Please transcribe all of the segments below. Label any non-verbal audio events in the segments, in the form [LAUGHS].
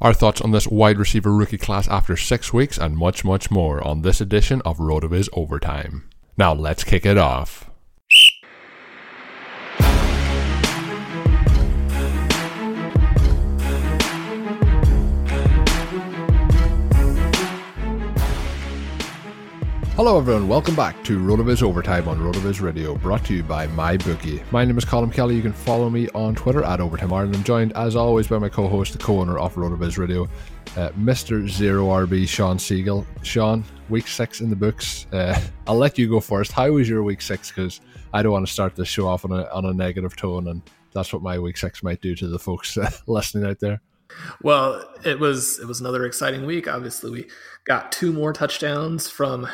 Our thoughts on this wide receiver rookie class after six weeks and much, much more on this edition of RotoViz Overtime. Now let's kick it off. Hello, everyone. Welcome back to RotoViz Overtime on RotoViz Radio, brought to you by MyBookie. My name is Colm Kelly. You can follow me on Twitter at Overtime Ireland. I'm joined, as always, by my co-host, the co-owner of RotoViz Radio, uh, Mr. Zero RB, Shawn Siegele. Shawn, week six in the books. Uh, [LAUGHS] I'll let you go first. How was your week six? Because I don't want to start this show off on a, on a negative tone, and that's what my week six might do to the folks uh, [LAUGHS] listening out there. Well, it was it was another exciting week. Obviously, we got two more touchdowns from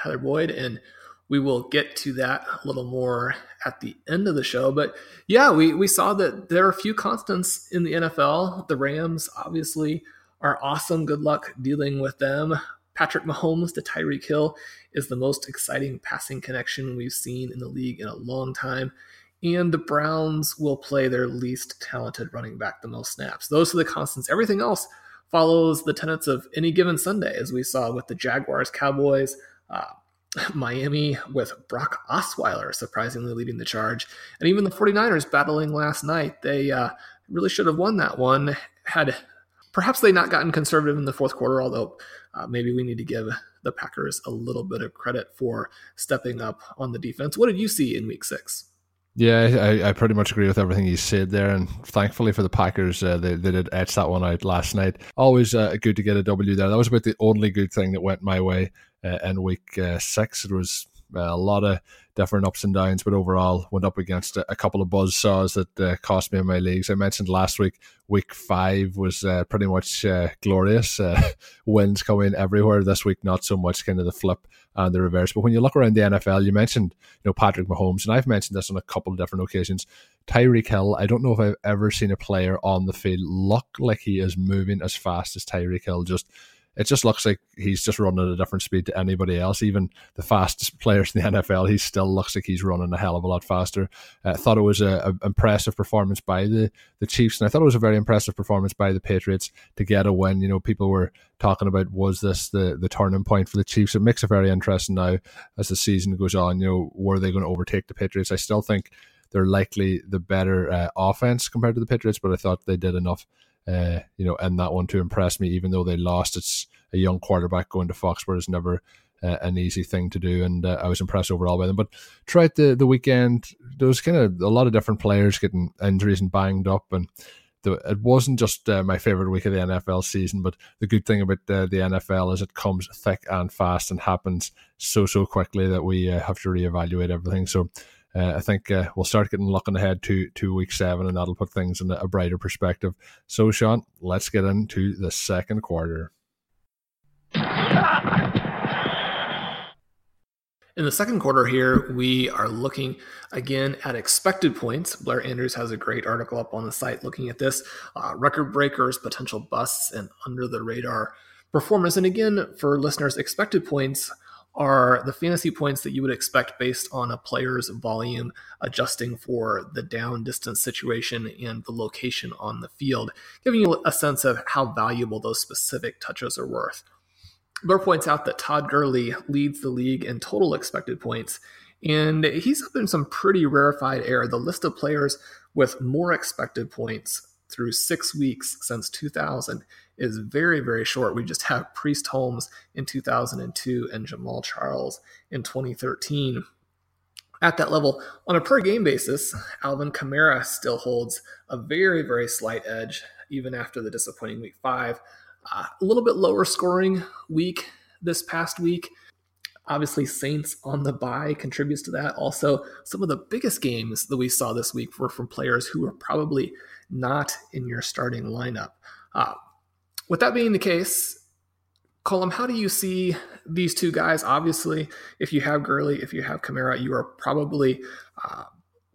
Tyler Boyd, and we will get to that a little more at the end of the show. But yeah, we, we saw that there are a few constants in the NFL. The Rams obviously are awesome. Good luck dealing with them. Patrick Mahomes to Tyreek Hill is the most exciting passing connection we've seen in the league in a long time. And the Browns will play their least talented running back the most snaps. Those are the constants. Everything else follows the tenets of any given Sunday, as we saw with the Jaguars, Cowboys, uh, [LAUGHS] Miami with Brock Osweiler surprisingly leading the charge. And even the 49ers battling last night, they uh, really should have won that one. Had perhaps they not gotten conservative in the fourth quarter, although uh, maybe we need to give the Packers a little bit of credit for stepping up on the defense. What did you see in week six? Yeah, I, I pretty much agree with everything you said there, and thankfully for the Packers, uh, they, they did etch that one out last night. Always uh, good to get a W there. That was about the only good thing that went my way in week uh, six. It was uh, a lot of different ups and downs, but overall went up against a, couple of buzz saws that uh, cost me in my leagues. I mentioned last week, week five was uh, pretty much uh, glorious. Uh, [LAUGHS] wins coming everywhere. This week, not so much kind of the flip and the reverse. But when you look around the NFL, you mentioned you know Patrick Mahomes, and I've mentioned this on a couple of different occasions. Tyreek Hill, I don't know if I've ever seen a player on the field look like he is moving as fast as Tyreek Hill. Just it just looks like he's just running at a different speed to anybody else. Even the fastest players in the [LAUGHS] NFL, he still looks like he's running a hell of a lot faster. I uh, thought it was an impressive performance by the, the Chiefs, and I thought it was a very impressive performance by the Patriots to get a win. You know, people were talking about was this the, the turning point for the Chiefs? It makes it very interesting now as the season goes on. You know, were they going to overtake the Patriots? I still think they're likely the better uh, offense compared to the Patriots, but I thought they did enough uh, you know, in that one to impress me. Even though they lost, it's a young quarterback going to Foxborough is never uh, an easy thing to do, and uh, I was impressed overall by them. But throughout the the weekend, there was kind of a lot of different players getting injuries and banged up, and the, it wasn't just uh, my favorite week of the NFL season. But the good thing about the NFL is it comes thick and fast and happens so so quickly that we uh, have to reevaluate everything. So uh, I think uh, we'll start getting looking ahead to to week seven, and that'll put things in a brighter perspective. So, Shawn, let's get into the second quarter. In the second quarter here, we are looking again at expected points. Blair Andrews has a great article up on the site looking at this uh, record breakers, potential busts, and under the radar performance. And again, for listeners, expected points are the fantasy points that you would expect based on a player's volume adjusting for the down distance situation and the location on the field, giving you a sense of how valuable those specific touches are worth. Blair points out that Todd Gurley leads the league in total expected points, and he's up in some pretty rarefied air. The list of players with more expected points through six weeks since 2000 is very, very short. We just have Priest Holmes in 2002 and Jamaal Charles in 2013. At that level, on a per game basis, Alvin Kamara still holds a very, very slight edge, even after the disappointing week five. Uh, a little bit lower scoring week this past week. Obviously, Saints on the bye contributes to that. Also, some of the biggest games that we saw this week were from players who were probably not in your starting lineup. Uh, with that being the case, Colm, how do you see these two guys? Obviously, if you have Gurley, if you have Kamara, you are probably uh,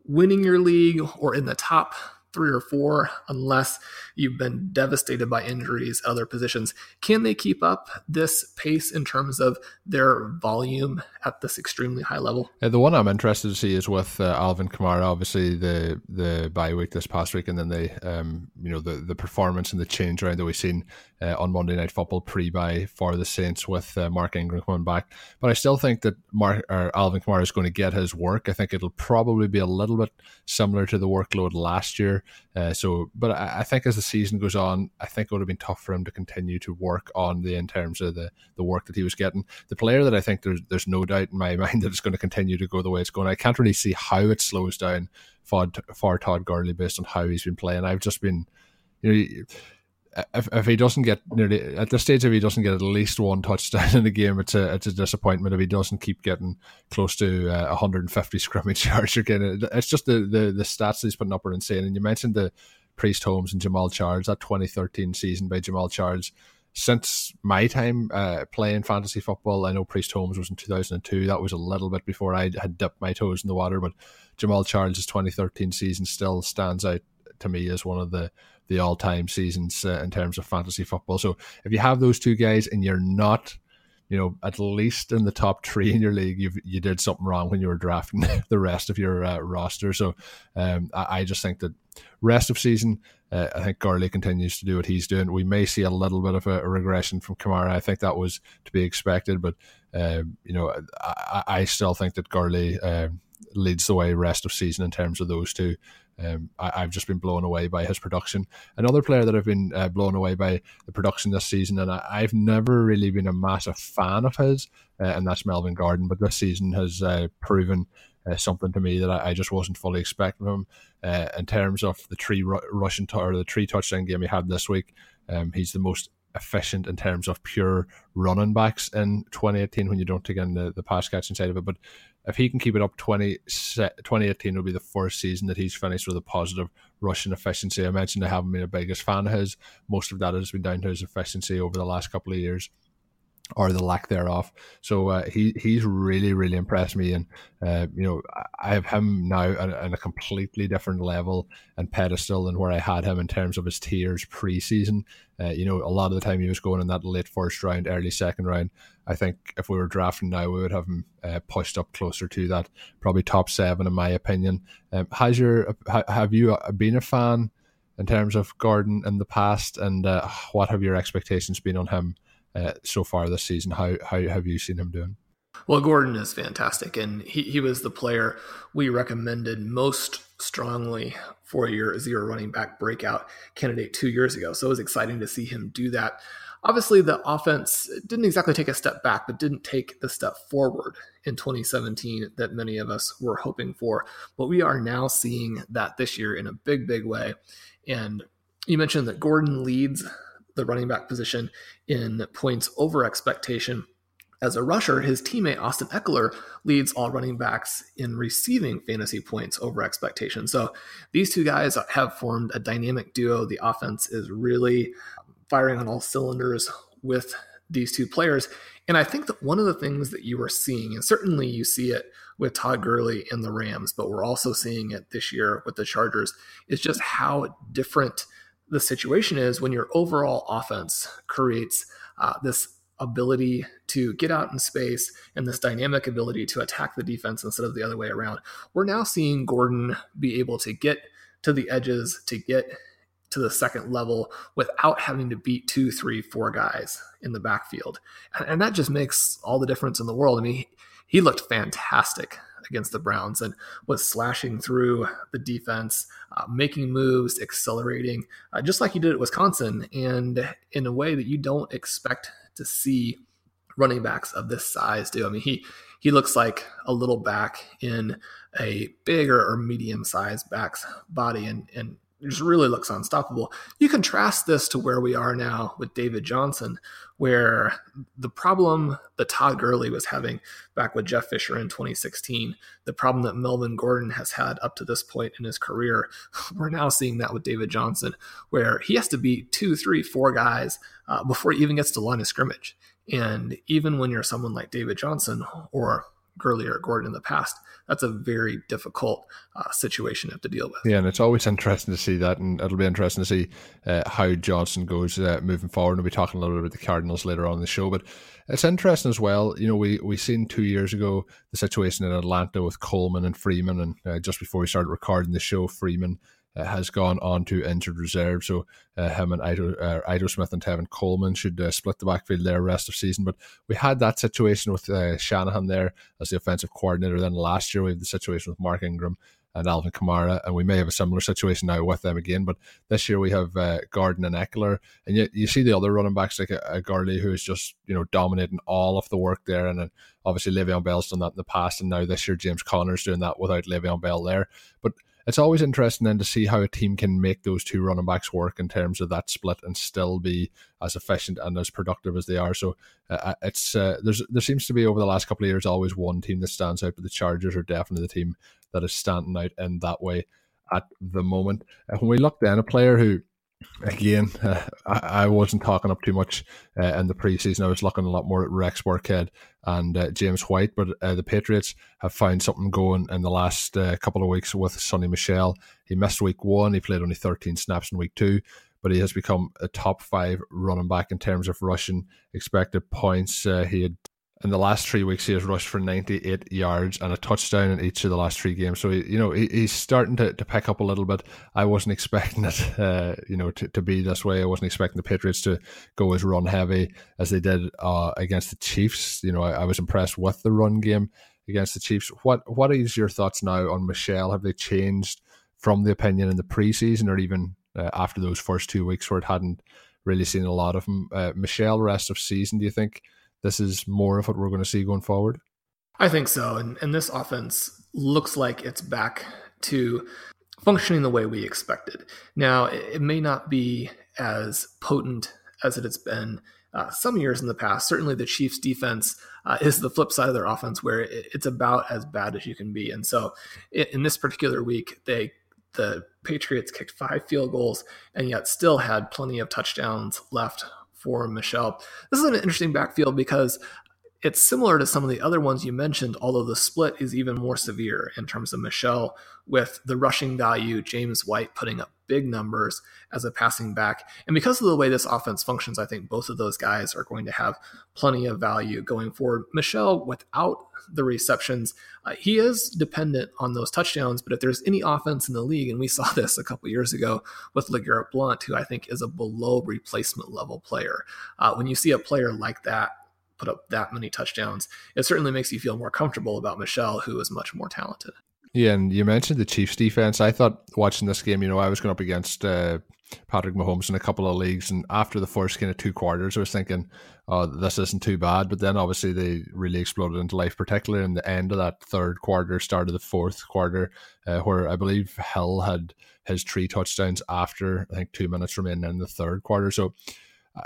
winning your league or in the top three or four unless you've been devastated by injuries at other positions. Can they keep up this pace in terms of their volume at this extremely high level? Uh, the one I'm interested to see is with uh, Alvin Kamara. Obviously, the the bye week this past week, and then the um, you know the the performance and the change around that we've seen uh, on Monday Night Football pre-bye for the Saints with uh, Mark Ingram coming back. But I still think that Mark or Alvin Kamara is going to get his work. I think it'll probably be a little bit similar to the workload last year. Uh, so, but I, I, think as the season goes on, I think it would have been tough for him to continue to work on the in terms of the the work that he was getting. The player that I think there's there's no doubt in my [LAUGHS] mind that it's going to continue to go the way it's going. I can't really see how it slows down for, for Todd Gurley based on how he's been playing. I've just been, you know if, if he doesn't get nearly at this stage, if he doesn't get at least one touchdown in the game, it's a it's a disappointment. If he doesn't keep getting close to uh, 150 scrimmage [LAUGHS] yards, again, it's just the, the the stats he's putting up are insane. And you mentioned the Priest Holmes and Jamaal Charles that 2013 season by Jamaal Charles. Since my time uh, playing fantasy football, I know Priest Holmes was in 2002. That was a little bit before I had dipped my toes in the water, but Jamaal Charles' 2013 season still stands out to me as one of the the all time seasons uh, in terms of fantasy football. So if you have those two guys and you're not, you know, at least in the top three in your league, you you did something wrong when you were drafting [LAUGHS] the rest of your uh, roster. So um, I, I, just think that rest of season, uh, I think Gurley continues to do what he's doing. We may see a little bit of a, a regression from Kamara. I think that was to be expected, but um, you know, I, I, still think that Gurley um, leads the way rest of season in terms of those two. Um, I, have just been blown away by his production. Another player that I've been uh, blown away by the production this season, and I, have never really been a massive fan of his, uh, and that's Melvin Gordon. But this season has uh, proven uh, something to me that I, I, just wasn't fully expecting him. Uh, in terms of the three ru- rushing t- or the three touchdown game he had this week, um, he's the most efficient in terms of pure running backs in 2018 when you don't take in the, the pass catching side of it. But if he can keep it up, 20, 2018 will be the first season that he's finished with a positive rushing efficiency. I mentioned I haven't been a biggest fan of his. Most of that has been down to his efficiency over the last couple of years. Or the lack thereof. So uh, he he's really really impressed me, and uh, you know I have him now on, a completely different level and pedestal than where I had him in terms of his tiers preseason. Uh, you know, a lot of the time he was going in that late first round, early second round. I think if we were drafting now, we would have him uh, pushed up closer to that, probably top seven in my opinion. Um, has your have you uh, been a fan in terms of Gordon in the past, and uh, what have your expectations been on him? Uh, so far this season. How how have you seen him doing? Well, Gordon is fantastic, and he, he was the player we recommended most strongly for your zero running back breakout candidate two years ago. So it was exciting to see him do that. Obviously, the offense didn't exactly take a step back, but didn't take the step forward in 2017 that many of us were hoping for. But we are now seeing that this year in a big, big way. And you mentioned that Gordon leads the running back position in points over expectation. As a rusher, his teammate Austin Ekeler leads all running backs in receiving fantasy points over expectation. So these two guys have formed a dynamic duo. The offense is really firing on all cylinders with these two players. And I think that one of the things that you are seeing, and certainly you see it with Todd Gurley and the Rams, but we're also seeing it this year with the Chargers, is just how different the situation is when your overall offense creates uh, this ability to get out in space and this dynamic ability to attack the defense instead of the other way around. We're now seeing Gordon be able to get to the edges, to get to the second level without having to beat two, three, four guys in the backfield. And, and that just makes all the difference in the world. I mean, he, he looked fantastic against the Browns and was slashing through the defense, uh, making moves, accelerating, uh, just like he did at Wisconsin, and in a way that you don't expect to see running backs of this size do. I mean, he he looks like a little back in a bigger or medium sized back's body, and and just really looks unstoppable. You contrast this to where we are now with David Johnson, where the problem that Todd Gurley was having back with Jeff Fisher in 2016, the problem that Melvin Gordon has had up to this point in his career, [LAUGHS] we're now seeing that with David Johnson, where he has to beat two, three, four guys uh, before he even gets to line of scrimmage. And even when you're someone like David Johnson or Gurley or Gordon in the past, that's a very difficult uh, situation to have to deal with. Yeah, and it's always interesting to see that, and it'll be interesting to see uh, how Johnson goes uh, moving forward. We'll be talking a little bit about the Cardinals later on in the show, but it's interesting as well. You know, we we seen two years ago the situation in Atlanta with Coleman and Freeman, and uh, just before we started recording the show, Freeman uh, has gone on to injured reserve. So uh, him and Ito, uh, Ito Smith and Tevin Coleman should uh, split the backfield there rest of season. But we had that situation with uh, Shanahan there as the offensive coordinator. Then last year we had the situation with Mark Ingram and Alvin Kamara, and we may have a similar situation now with them again. But this year we have uh, Gordon and Ekeler, and you, you see the other running backs like a, a Gurley who is just you know dominating all of the work there, and then obviously Le'Veon Bell's done that in the past, and now this year James Conner's doing that without Le'Veon Bell there. But it's always interesting then to see how a team can make those two running backs work in terms of that split and still be as efficient and as productive as they are. So uh, uh, it's uh, there's there seems to be over the last couple of years always one team that stands out, but the Chargers are definitely the team that is standing out in that way at the moment. And when we look then, a player who again, uh, [LAUGHS] I, I, wasn't talking up too much uh, in the preseason. I was looking a lot more at Rex Burkhead and uh, James White, but uh, the Patriots have found something going in the last uh, couple of weeks with Sony Michel. He missed week one, he played only 13 snaps in week two, but he has become a top five running back in terms of rushing expected points. Uh, he had in the last three weeks, he has rushed for 98 yards and a touchdown in each of the last three games. So, you know, he, he's starting to, to pick up a little bit. I wasn't expecting it, [LAUGHS] uh, you know, to, to be this way. I wasn't expecting the Patriots to go as run heavy as they did uh, against the Chiefs. You know, I, I, was impressed with the run game against the Chiefs. What What is your thoughts now on Michel? Have they changed from the opinion in the preseason or even uh, after those first two weeks where it hadn't really seen a lot of him? Uh, Michel, rest of season, do you think? This is more of what we're going to see going forward? I think so. And, and this offense looks like it's back to functioning the way we expected. Now, it, it may not be as potent as it has been uh, some years in the past. Certainly, the Chiefs' defense uh, is the flip side of their offense, where it, it's about as bad as you can be. And so, in, in this particular week, they the Patriots kicked five field goals and yet still had plenty of touchdowns left for Michel. This is an interesting backfield because it's similar to some of the other ones you mentioned, although the split is even more severe in terms of Michel, with the rushing value, James White putting up big numbers as a passing back. And because of the way this offense functions, I think both of those guys are going to have plenty of value going forward. Michel, without the receptions, uh, he is dependent on those touchdowns. But if there's any offense in the league, and we saw [LAUGHS] this a couple years ago with LeGarrette Blount, who I think is a below replacement level player, uh, when you see a player like that put up that many touchdowns, it certainly makes you feel more comfortable about Michel, who is much more talented. Yeah, and you mentioned the Chiefs defense. I thought watching this game, you know, I was going up against uh, Patrick Mahomes in a couple of leagues, and after the first kind of two quarters, I was thinking, oh, this isn't too bad. But then obviously they really exploded into life, particularly in the end of that third quarter, start of the fourth quarter, uh, where I believe Hill had his three touchdowns after I think two minutes remaining in the third quarter. So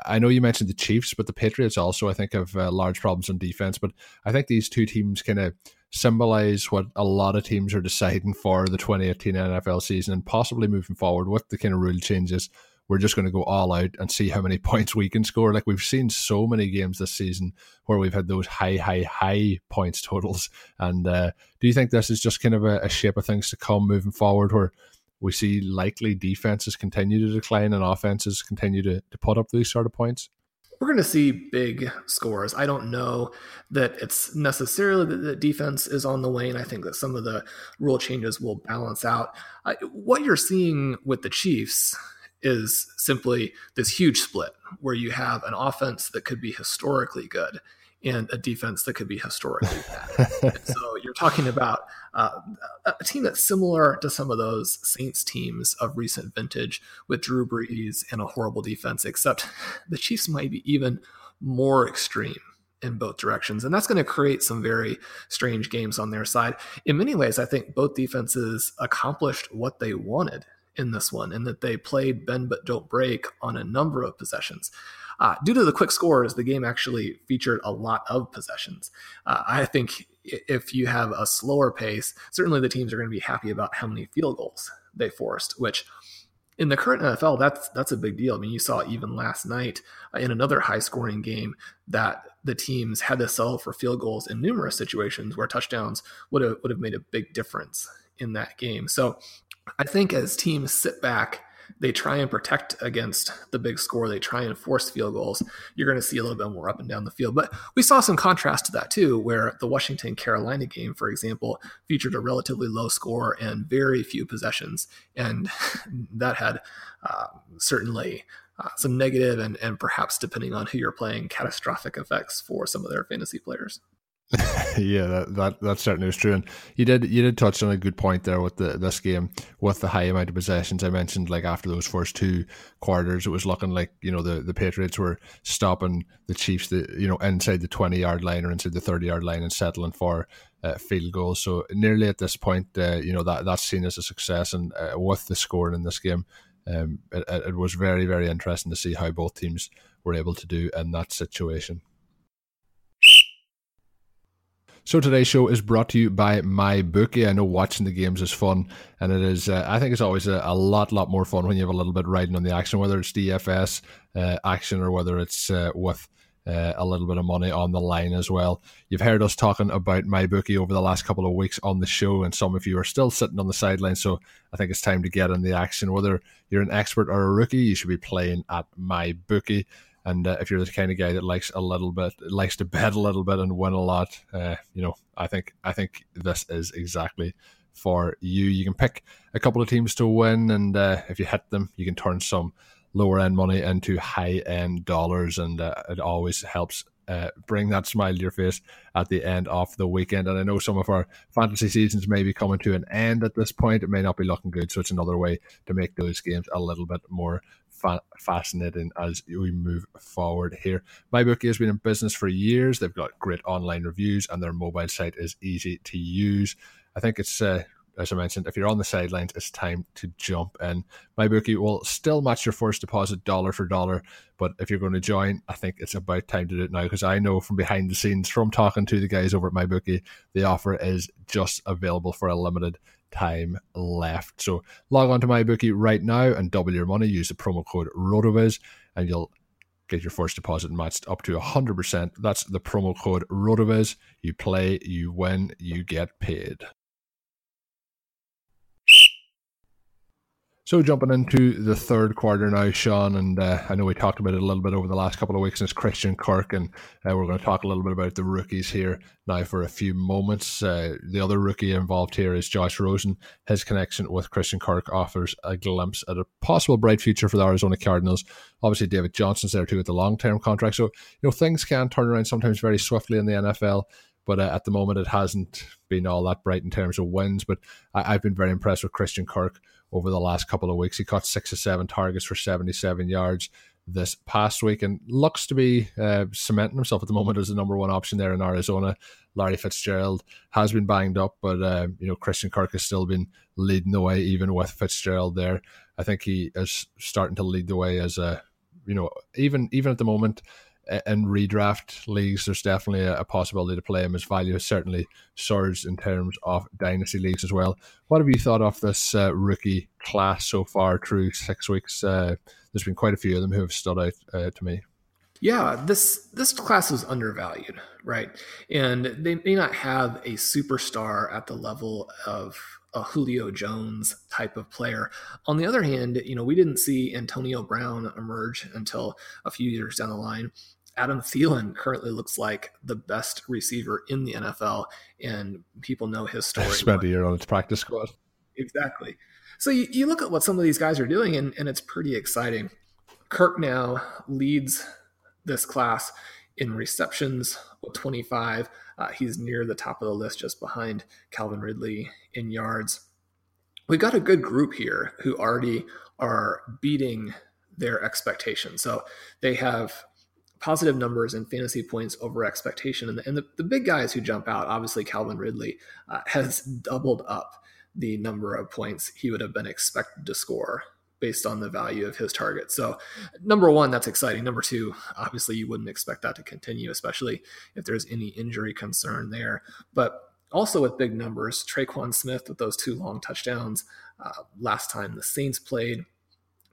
I know you mentioned the Chiefs, but the Patriots also, I think, have uh, large problems on defense. But I think these two teams kind of symbolize what a lot of teams are deciding for the 2018 NFL season and possibly moving forward with the kind of rule changes. We're just going to go all out and see how many [LAUGHS] points we can score. Like we've seen so many games this season where we've had those high, high, high points [LAUGHS] totals. And uh, do you think this is just kind of a, a shape of things to come moving forward where we see likely defenses continue to decline and offenses continue to, to put up these sort of points? We're going to see big scores. I don't know that it's necessarily that the defense is on the wane. I think that some of the rule changes will balance out. What you're seeing with the Chiefs is simply this huge split where you have an offense that could be historically good and a defense that could be historically [LAUGHS] bad. so you're talking about uh, a team that's similar to some of those Saints teams of recent vintage with Drew Brees and a horrible defense, except the Chiefs might be even more extreme in both directions. And that's going to create some very strange games on their side. In many ways, I think both defenses accomplished what they wanted in this one, and that they played bend but don't break on a number of possessions. Uh, due to the quick scores, the game actually featured a lot of possessions. Uh, I think if you have a slower pace, certainly the teams are going to be happy about how many field goals they forced, which in the current NFL, that's that's a big deal. I mean, you saw even last night uh, in another high-scoring game that the teams had to settle for field goals in numerous situations where touchdowns would have would have made a big difference in that game. So, I think as teams sit back they try and protect against the big score. They try and force field goals. You're going to see a little bit more up and down the field. But we saw some contrast to that too, where the Washington Carolina game, for example, featured a relatively low score and very few possessions. And [LAUGHS] that had uh, certainly uh, some negative and, and perhaps, depending on who you're playing, catastrophic effects for some of their fantasy players. Yeah, that, that that certainly true. And you did you did touch on a good point there with the this game with the high amount of possessions. I mentioned like after those first two quarters, it was looking like you know the, the Patriots were stopping the Chiefs, the you know inside the twenty yard line or inside the thirty yard line and settling for uh, field goals. So nearly at this point, uh, you know that that's seen as a success. And uh, with the scoring in this game, um, it, it was very very interesting to see how both teams were able to do in that situation. So today's show is brought to you by MyBookie. I know watching the games is fun, and it is. Uh, I think it's always a, a, lot, lot more fun when you have a little bit riding on the action, whether it's DFS uh, action or whether it's uh, with uh, a little bit of money on the line as well. You've heard us talking about my bookie over the last couple of weeks on the show, and some of you are still sitting on the sidelines. So I think it's time to get in the action. Whether you're an expert or a rookie, you should be playing at MyBookie. And uh, if you're the kind of guy that likes a little bit, likes to bet a little bit and win a lot, uh, you know, I think I think this is exactly for you. You can pick a couple of teams to win, and uh, if you hit them, you can turn some lower end money into high end dollars, and uh, it always helps uh, bring that smile to your face at the end of the weekend. And I know some of our fantasy seasons may be coming to an end at this point. It may not be looking good, so it's another way to make those games a little bit more fa- fascinating as we move forward here. MyBookie has been in business for years. They've got great online reviews, and their mobile site is easy to use. I think it's uh, as I mentioned, if you're on the sidelines, it's time to jump in. MyBookie will still match your first deposit dollar for dollar, but if you're going to join, I think it's about time to do it now because I know from behind the scenes, from talking to the guys over at MyBookie, the offer is just available for a limited time left. So log on to MyBookie right now and double your money. Use the promo code RotoViz and you'll get your first deposit matched up to 100%. That's the promo code RotoViz. You play, you win, you get paid. So jumping into the third quarter now, Shawn, and uh, I know we talked about it a little bit over the last couple of weeks since Christian Kirk, and uh, we're going to talk a little bit about the rookies here now for a few moments. Uh, the other rookie involved here is Josh Rosen. His connection with Christian Kirk offers a glimpse at a possible bright future for the Arizona Cardinals. Obviously, David Johnson's there too with the long term contract, so you know things can turn around sometimes very swiftly in the NFL but uh, at the moment it hasn't been all that bright in terms of wins. But I, have been very impressed with Christian Kirk over the last couple of weeks. He caught six or seven targets for 77 yards this past week and looks to be uh, cementing himself at the moment as the number one option there in Arizona. Larry Fitzgerald has been banged up, but uh, you know Christian Kirk has still been leading the way, even with Fitzgerald there. I think he is starting to lead the way as a you know even even at the moment in redraft leagues, there's definitely a, possibility to play him. His value has certainly surged in terms of dynasty leagues as well. What have you thought of this uh, rookie class so far through six weeks? Uh, there's been quite a few of them who have stood out uh, to me. Yeah, this this class is undervalued, right? And they may not have a superstar at the level of a Julio Jones type of player. On the other hand, you know, we didn't see Antonio Brown emerge until a few years down the line. Adam Thielen currently looks like the best receiver in the NFL, and people know his story. [LAUGHS] Spent a year on its practice squad. Exactly. So you, you look at what some of these guys are doing, and, and it's pretty exciting. Kirk now leads this class in receptions with 25. Uh, he's near the top of the list, just behind Calvin Ridley in yards. We've got a good group here who already are beating their expectations. So they have positive numbers and fantasy points over expectation. And the, and the, the big guys who jump out, obviously Calvin Ridley uh, has doubled up the number of points he would have been expected to score based on the value of his target. So, number one, that's exciting. Number two, obviously, you wouldn't expect that to continue, especially if there's any injury concern there. But also with big numbers, Tre'Quan Smith with those two long touchdowns uh, last time the Saints played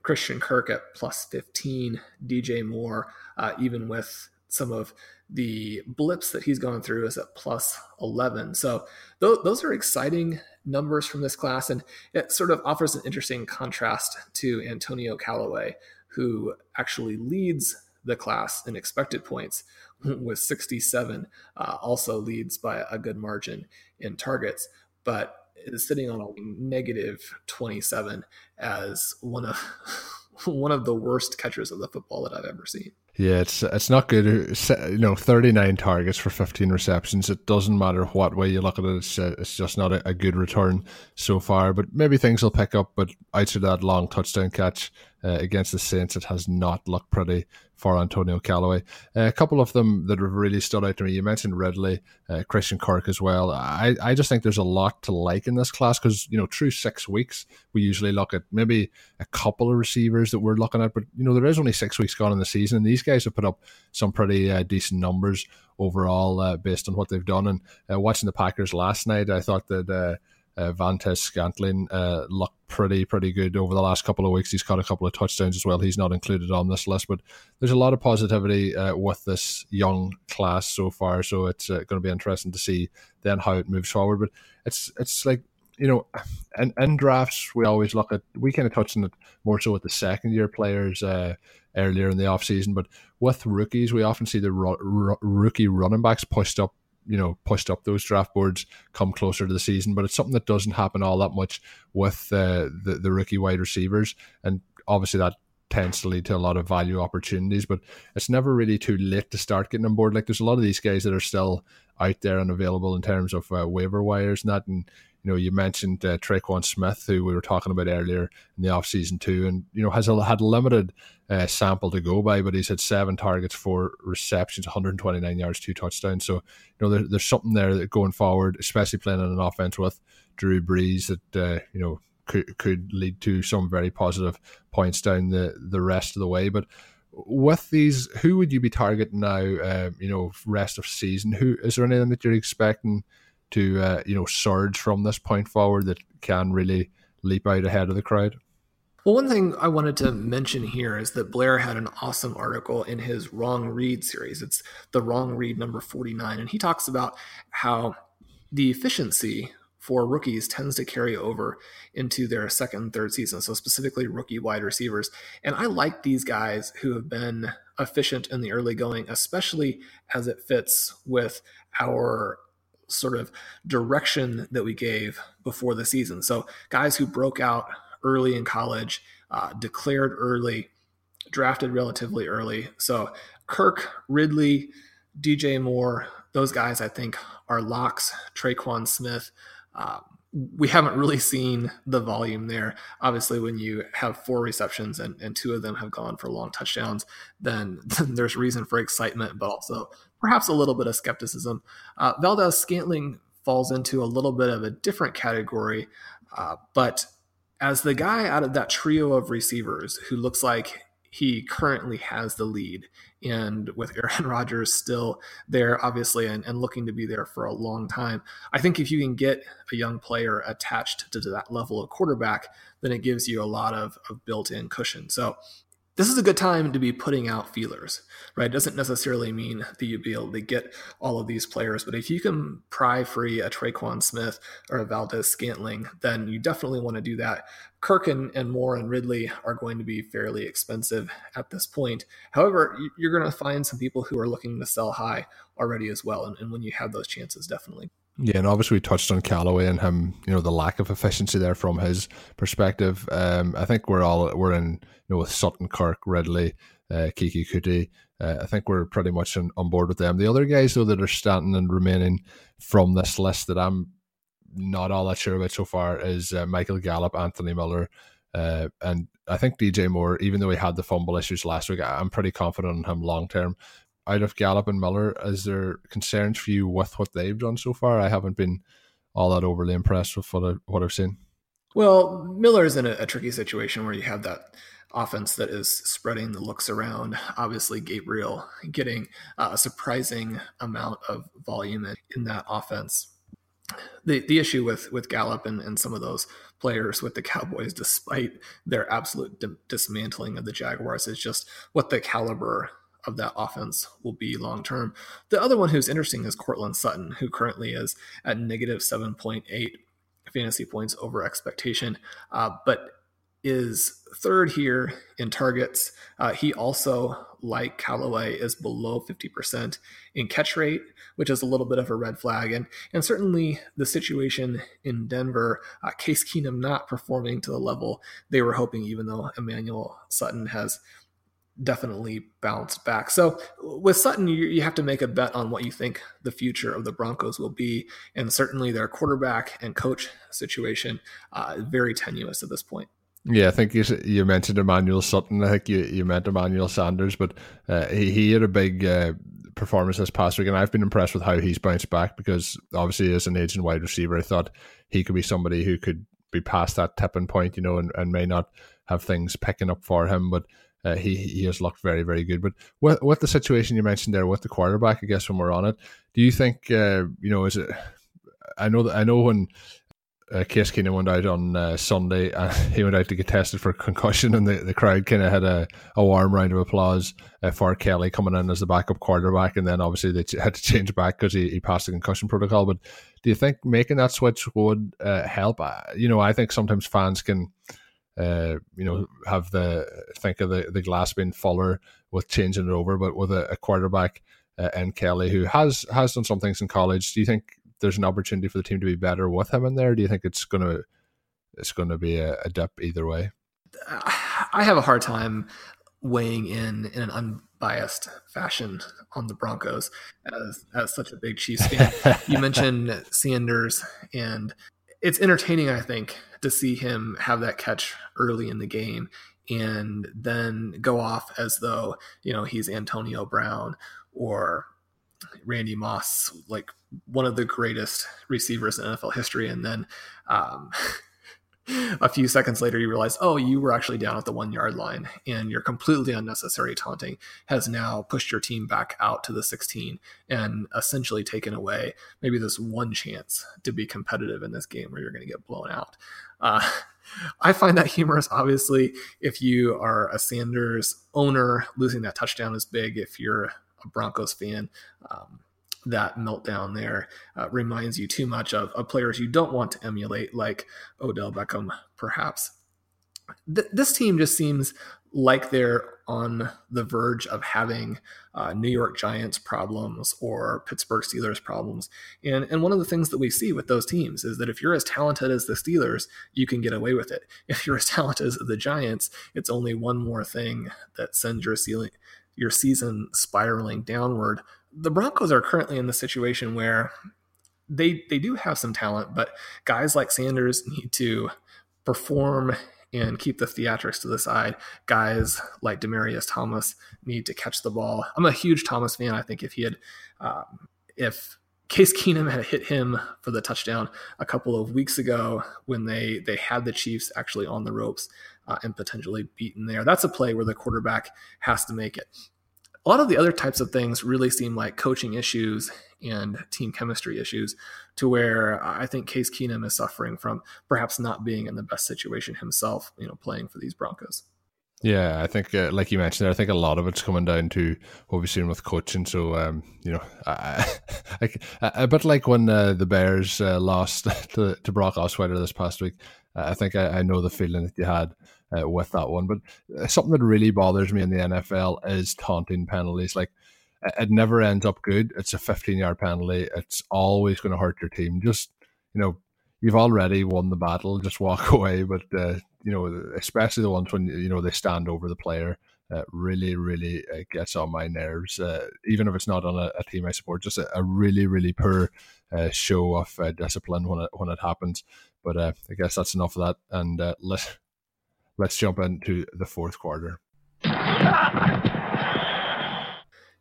Christian Kirk at plus 15, DJ Moore, uh, even with some of the blips that he's gone through, is at plus 11. So th- those are exciting numbers from this class, and it sort of offers an interesting contrast to Antonio Callaway, who actually leads the class in expected points [LAUGHS] with 67, uh, also leads by a good margin in targets. But is sitting on a negative 27 as one of [LAUGHS] one of the worst catchers of the football that I've ever seen. Yeah, it's it's not good. You know, thirty nine targets for fifteen receptions. It doesn't matter what way you look at it. It's uh, it's just not a, a, good return so far. But maybe things will pick up. But outside that long touchdown catch uh, against the Saints, it has not looked pretty for Antonio Callaway. Uh, a couple of them that have really stood out to me. You mentioned Ridley, uh, Christian Kirk as well. I, I just think there's a lot to like in this class because, you know, through six weeks, we usually look at maybe a couple of receivers that we're looking at. But, you know, there is only six weeks gone in the season, and these guys have put up some pretty uh, decent numbers overall uh, based on what they've done. And uh, watching the Packers last night, I thought that uh, uh, Valdes-Scantling uh, looked pretty pretty good over the last couple of weeks. He's caught a couple of touchdowns as well. He's not included on this list, but there's a lot of positivity uh, with this young class so far. So it's uh, going to be interesting to see then how it moves forward. But it's it's like you know, in, in drafts we always look at we kind of touched on it more so with the second year players uh, earlier in the off season, but with rookies we often see the ro- ro- rookie running backs pushed up you know pushed up those draft boards come closer to the season. But it's something that doesn't happen all that much with uh, the the rookie wide receivers, and obviously that tends to a lot of value opportunities. But it's never really too late to start getting on board. Like there's a lot of these guys that are still out there and available in terms of uh, waiver wires and that, and you know, you mentioned uh, Tre'Quan Smith, who we were talking about earlier in the off season too, and you know has a, had a limited uh, sample to go by, but he's had seven targets, four receptions, 129 yards, two touchdowns. So you know there, there's something there that going forward, especially playing in an offense with Drew Brees, that uh, you know could could lead to some very positive points down the the rest of the way, but with these, who would you be targeting now? Uh, you know, rest of season. Who is there anything that you're expecting to uh, you know surge from this point forward that can really leap out ahead of the crowd? Well, one thing I wanted to mention here is that Blair had an awesome article in his Wrong Read series. It's the Wrong Read number 49. And he talks about how the efficiency for rookies tends to carry over into their second third season. So, specifically, rookie wide receivers. And I like these guys who have been efficient in the early going, especially as it fits with our sort of direction that we gave before the season. So, guys who broke out early in college, uh, declared early, drafted relatively early. So, Kirk, Ridley, DJ Moore, those guys I think are locks. Tre'Quan Smith. Um, we haven't really seen the volume there. Obviously, when you have four receptions and, and two of them have gone for long touchdowns, then, then [LAUGHS] there's reason for excitement, but also perhaps a little bit of skepticism. Uh, Valdes Scantling falls into a little bit of a different category, uh, but as the guy out of that trio of receivers who looks like he currently has the lead. And with Aaron [LAUGHS] Rodgers still there, obviously, and, and, looking to be there for a long time, I think if you can get a young player attached to, that level of quarterback, then it gives you a lot of, of built in cushion. So this is a good time to be putting out feelers, right? It doesn't necessarily mean that you'll be able to get all of these players, but if you can pry free a Tre'Quan Smith or a Valdes Scantling, then you definitely want to do that. Kirk and, and Moore and Ridley are going to be fairly expensive at this point. However, you're going to find some people who are looking to sell high already as well. And, and when you have those chances, definitely. Yeah, and obviously we touched on Callaway and him, you know, the lack of efficiency there from his perspective. Um, I think we're all we're in, you know, with Sutton, Kirk, Ridley, uh, Keke Coutee. Uh, I think we're pretty much on, on board with them. The other guys though that are standing and remaining from this list that I'm not all that sure about so far is uh, Michael Gallup, Anthony Miller, uh, and I think DJ Moore. Even though he had the fumble issues last week, I'm pretty confident in him long term out of Gallup and Miller, is there concerns for you with what they've done so far? I haven't been all that overly impressed with what, I, what I've seen. Well, Miller is in a, a tricky situation where you have that offense that is spreading the looks around. Obviously, Gabriel getting a surprising amount of volume in, in that offense. The the issue with with Gallup and, and some of those players with the Cowboys, despite their absolute di- dismantling of the Jaguars, is just what the caliber of that offense will be long term. The other one who's interesting is Courtland Sutton, who currently is at negative 7.8 fantasy points over expectation, uh, but is third here in targets. Uh, he also, like Callaway, is below 50% in catch rate, which is a little bit of a red flag. And, and certainly the situation in Denver, uh, Case Keenum not performing to the level they were hoping, even though Emmanuel Sutton has definitely bounced back. So with Sutton, you, you, have to make a bet on what you think the future of the Broncos will be, and certainly their quarterback and coach situation uh, very tenuous at this point. Yeah, I think you, you mentioned Emmanuel Sutton. I think you, you meant Emmanuel Sanders, but uh, he, he had a big uh, performance this past week, and I've been impressed with how he's bounced back because obviously as an aging wide receiver, I thought he could be somebody who could be past that tipping point, you know, and, and may not have things picking up for him, but uh, he he has looked very very good. But with with the situation you mentioned there with the quarterback, I guess when we're on it, do you think uh, you know is it? I know that I know when uh, Case Keenum went out on uh, Sunday. [LAUGHS] Uh, he went out to get tested for concussion, and the, the crowd kind of had a, a warm round of applause uh, for Kelly coming in as the backup quarterback. And then obviously they had to change back because he, he passed the concussion protocol. But do you think making that switch would uh, help? Uh, you know, I think sometimes fans can uh, you know, have the think of the, the glass being fuller with changing it over, but with a, a quarterback uh, and Kelly who has has done some things in college. Do you think there's an opportunity for the team to be better with him in there? Do you think it's gonna it's going to be a, a dip either way? I have a hard time weighing in in an unbiased fashion on the Broncos as as such a big Chiefs fan. [LAUGHS] you mentioned Sanders, and it's entertaining, I think, to see him have that catch early in the game and then go off as though, you know, he's Antonio Brown or Randy Moss, like one of the greatest receivers in NFL history. And then um, [LAUGHS] a few seconds later, you realize, oh, you were actually down at the one yard line, and your completely unnecessary taunting has now pushed your team back out to the 16 and essentially taken away maybe this one chance to be competitive in this game where you're going to get blown out. Uh, I find that humorous. Obviously, if you are a Sanders owner, losing that touchdown is big. If you're a Broncos fan, um, that meltdown there uh, reminds you too much of, of, players you don't want to emulate, like Odell Beckham, perhaps. Th- this team just seems like they're on the verge of having uh, New York Giants problems or Pittsburgh Steelers problems. And, and one of the things that we see with those teams is that if you're as talented as the Steelers, you can get away with it. [LAUGHS] If you're as talented as the Giants, it's only one more thing that sends your ceiling, your season spiraling downward. The Broncos are currently in the situation where they they do have some talent, but guys like Sanders need to perform and keep the theatrics to the side. Guys like Demaryius Thomas need to catch the ball. I'm a huge Thomas fan. I think if he had, um, if Case Keenum had hit him for the touchdown a couple of weeks ago when they they had the Chiefs actually on the ropes uh, and potentially beaten there. That's a play where the quarterback has to make it a lot of the other types of things really seem like coaching issues and team chemistry issues to where I think Case Keenum is suffering from perhaps not being in the best situation himself, you know, playing for these Broncos. Yeah, I think, uh, like you mentioned, I think a lot of it's coming down to what we've seen with coaching. So, um, you know, [LAUGHS] I, I, a bit like when uh, the Bears uh, lost [LAUGHS] to, to Brock Osweiler this past week. I think I, I know the feeling that you had uh, with that one. But uh, something that really bothers me in the NFL is taunting penalties. Like it never ends up good. It's a 15 yard penalty. It's always going to hurt your team. Just you know, you've already won the battle. Just walk [LAUGHS] away. But uh, you know, especially the ones when you know they stand over the player. Uh, really, really uh, gets on my nerves. Uh, even if it's not on a, a team I support, just a, a really, really poor uh, show of uh, discipline when it when it happens. But I guess that's enough of that. And let let's jump into the fourth quarter.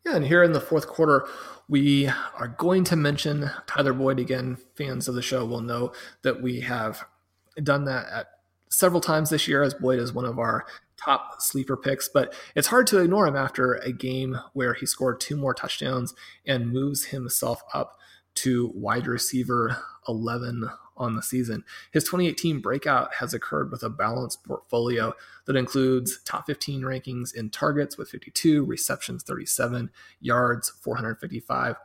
Yeah, and here in the fourth quarter, we are going to mention Tyler Boyd again. Fans of the show will know that we have done that at several times this year, as Boyd is one of our top sleeper picks. But it's hard to ignore him after a game where he scored two more touchdowns and moves himself up to wide receiver 11 on the season. His 2018 breakout has occurred with a balanced portfolio that includes top 15 rankings in targets with 52, receptions 37, yards 455.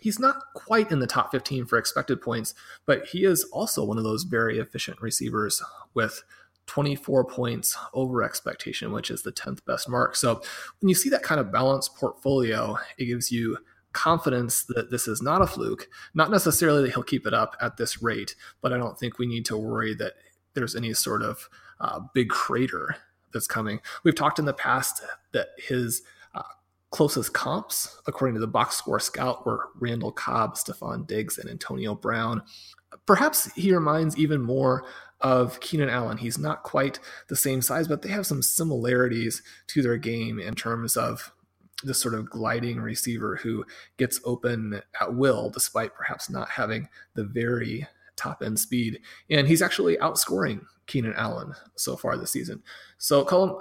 He's not quite in the top 15 for expected points, but he is also one of those very efficient receivers with 24 points over expectation, which is the 10th best mark. So when you see that kind of balanced portfolio, it gives you confidence that this is not a fluke. Not necessarily that he'll keep it up at this rate, but I don't think we need to worry that there's any sort of uh, big crater that's coming. We've talked in the past that his uh, closest comps, according to the box score scout, were Randall Cobb, Stefon Diggs, and Antonio Brown. Perhaps he reminds even more of Keenan Allen. He's not quite the same size, but they have some similarities to their game in terms of this sort of gliding receiver who gets open at will, despite perhaps not having the very top end speed. And he's actually outscoring Keenan Allen so far this season. So, Colm,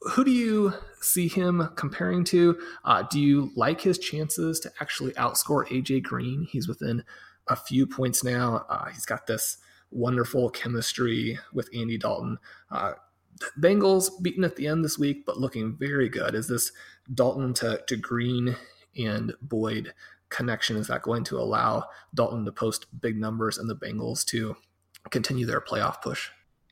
who do you see him comparing to? Uh, do you like his chances to actually outscore AJ Green? He's within a few points now. Uh, he's got this wonderful chemistry with Andy Dalton. Uh, Bengals beaten at the end this week, but looking very good. Is this Dalton to, to Green and Boyd connection? Is that going to allow Dalton to post big numbers and the Bengals to continue their playoff push?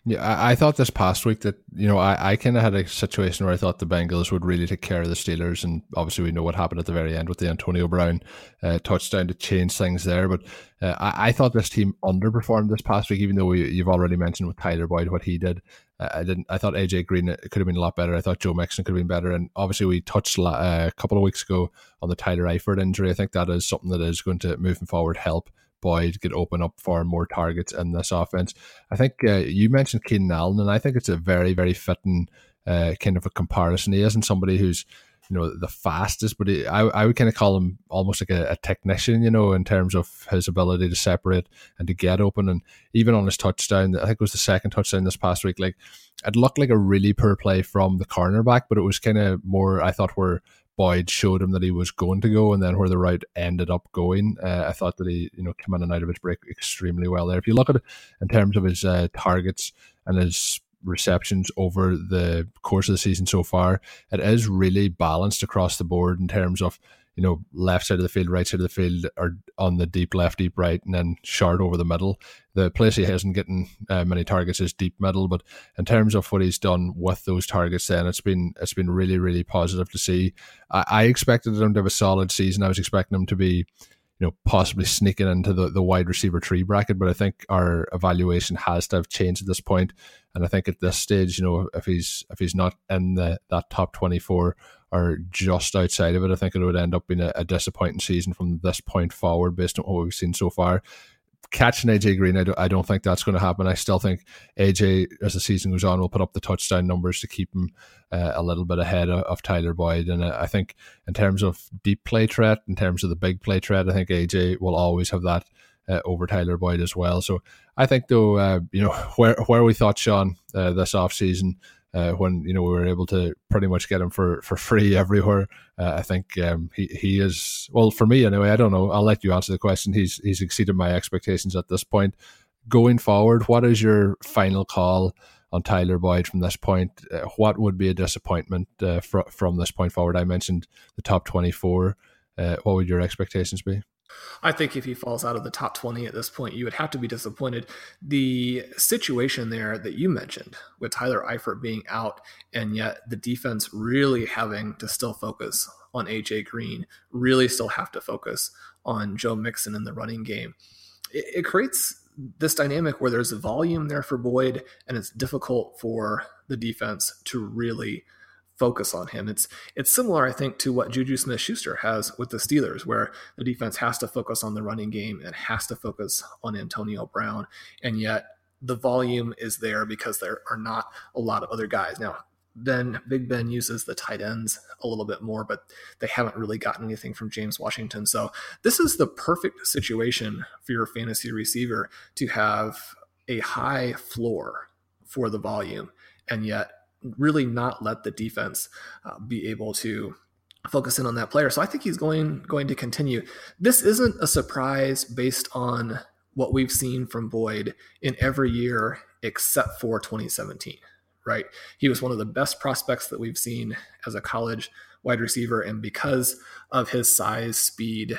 Yeah, I, I, thought this past week that you know I, I kind of had a situation where I thought the Bengals would really take care of the Steelers, and obviously we know what happened at the very end with the Antonio Brown uh, touchdown to change things there. But uh, I, I, thought this team underperformed this past week, even though we, you've already mentioned with Tyler Boyd what he did. I didn't. I thought AJ Green could have been a lot better. I thought Joe Mixon could have been better, and obviously we touched uh, a couple of weeks ago on the Tyler Eifert injury. I think that is something that is going to moving forward help Boyd get open up for more targets in this offense. I think uh, you mentioned Keenan Allen, and I think it's a very, very fitting uh, kind of a comparison. He isn't somebody who's you know the fastest, but he, I I would kind of call him almost like a, a, technician, you know, in terms of his ability to separate and to get open, and even on his touchdown, I think it was the second touchdown this past week. Like it looked like a really poor play from the cornerback, but it was kind of more I thought where Boyd showed him that he was going to go, and then where the route ended up going, uh, I thought that he, you know, came in and out of his break extremely well there. If you look at it in terms of his uh, targets and his receptions over the course of the season so far, it is really balanced across the board in terms of you know, left side of the field, right side of the field, or on the deep left, deep right, and then short over the middle. The place he hasn't getting uh, many targets is deep middle, but in terms of what he's done with those targets, then it's been it's been really really positive to see. I, I expected him to have a solid season. I was expecting him to be you know, possibly sneaking into the, the wide receiver tree bracket. But I think our evaluation has to have changed at this point. And I think at this stage, you know, if he's if he's not in the that top twenty four or just outside of it, I think it would end up being a, a disappointing season from this point forward based on what we've seen so far catching AJ Green, I don't, I don't think that's going to happen. I still think AJ, as the season goes on, will put up the touchdown numbers to keep him uh, a little bit ahead of, of Tyler Boyd. And uh, I think in terms of deep play threat, in terms of the big play threat, I think AJ will always have that uh, over Tyler Boyd as well. So I think though, uh, you know, [LAUGHS] where where we thought Shawn uh, this off season uh, when you know we were able to pretty much get him for, for free everywhere. Uh, I think um, he he is well for me anyway. I don't know. I'll let you answer the question. He's he's exceeded my expectations at this point. Going forward, what is your final call on Tyler Boyd from this point? Uh, what would be a disappointment uh, fr- from this point forward? I mentioned the top twenty four. Uh, what would your expectations be? I think if he falls out of the top 20 at this point, you would have to be disappointed. The situation there that you mentioned with Tyler Eifert being out and yet the defense really having to still focus on AJ Green, really still have to focus on Joe Mixon in the running game. It, it creates this dynamic where there's a volume there for Boyd and it's difficult for the defense to really focus on him. It's it's similar, I think, to what Juju Smith Schuster has with the Steelers, where the defense has to focus on the running game and has to focus on Antonio Brown. And yet the volume is there because there are not a lot of other guys. Now, Ben, Big Ben uses the tight ends a little bit more, but they haven't really gotten anything from James Washington. So this is the perfect situation for your fantasy receiver to have a high floor for the volume and yet really not let the defense uh, be able to focus in on that player. So I think he's going going to continue. This isn't a surprise based on what we've seen from Boyd in every year except for 2017, right? He was one of the best prospects that we've seen as a college wide receiver and because of his size, speed,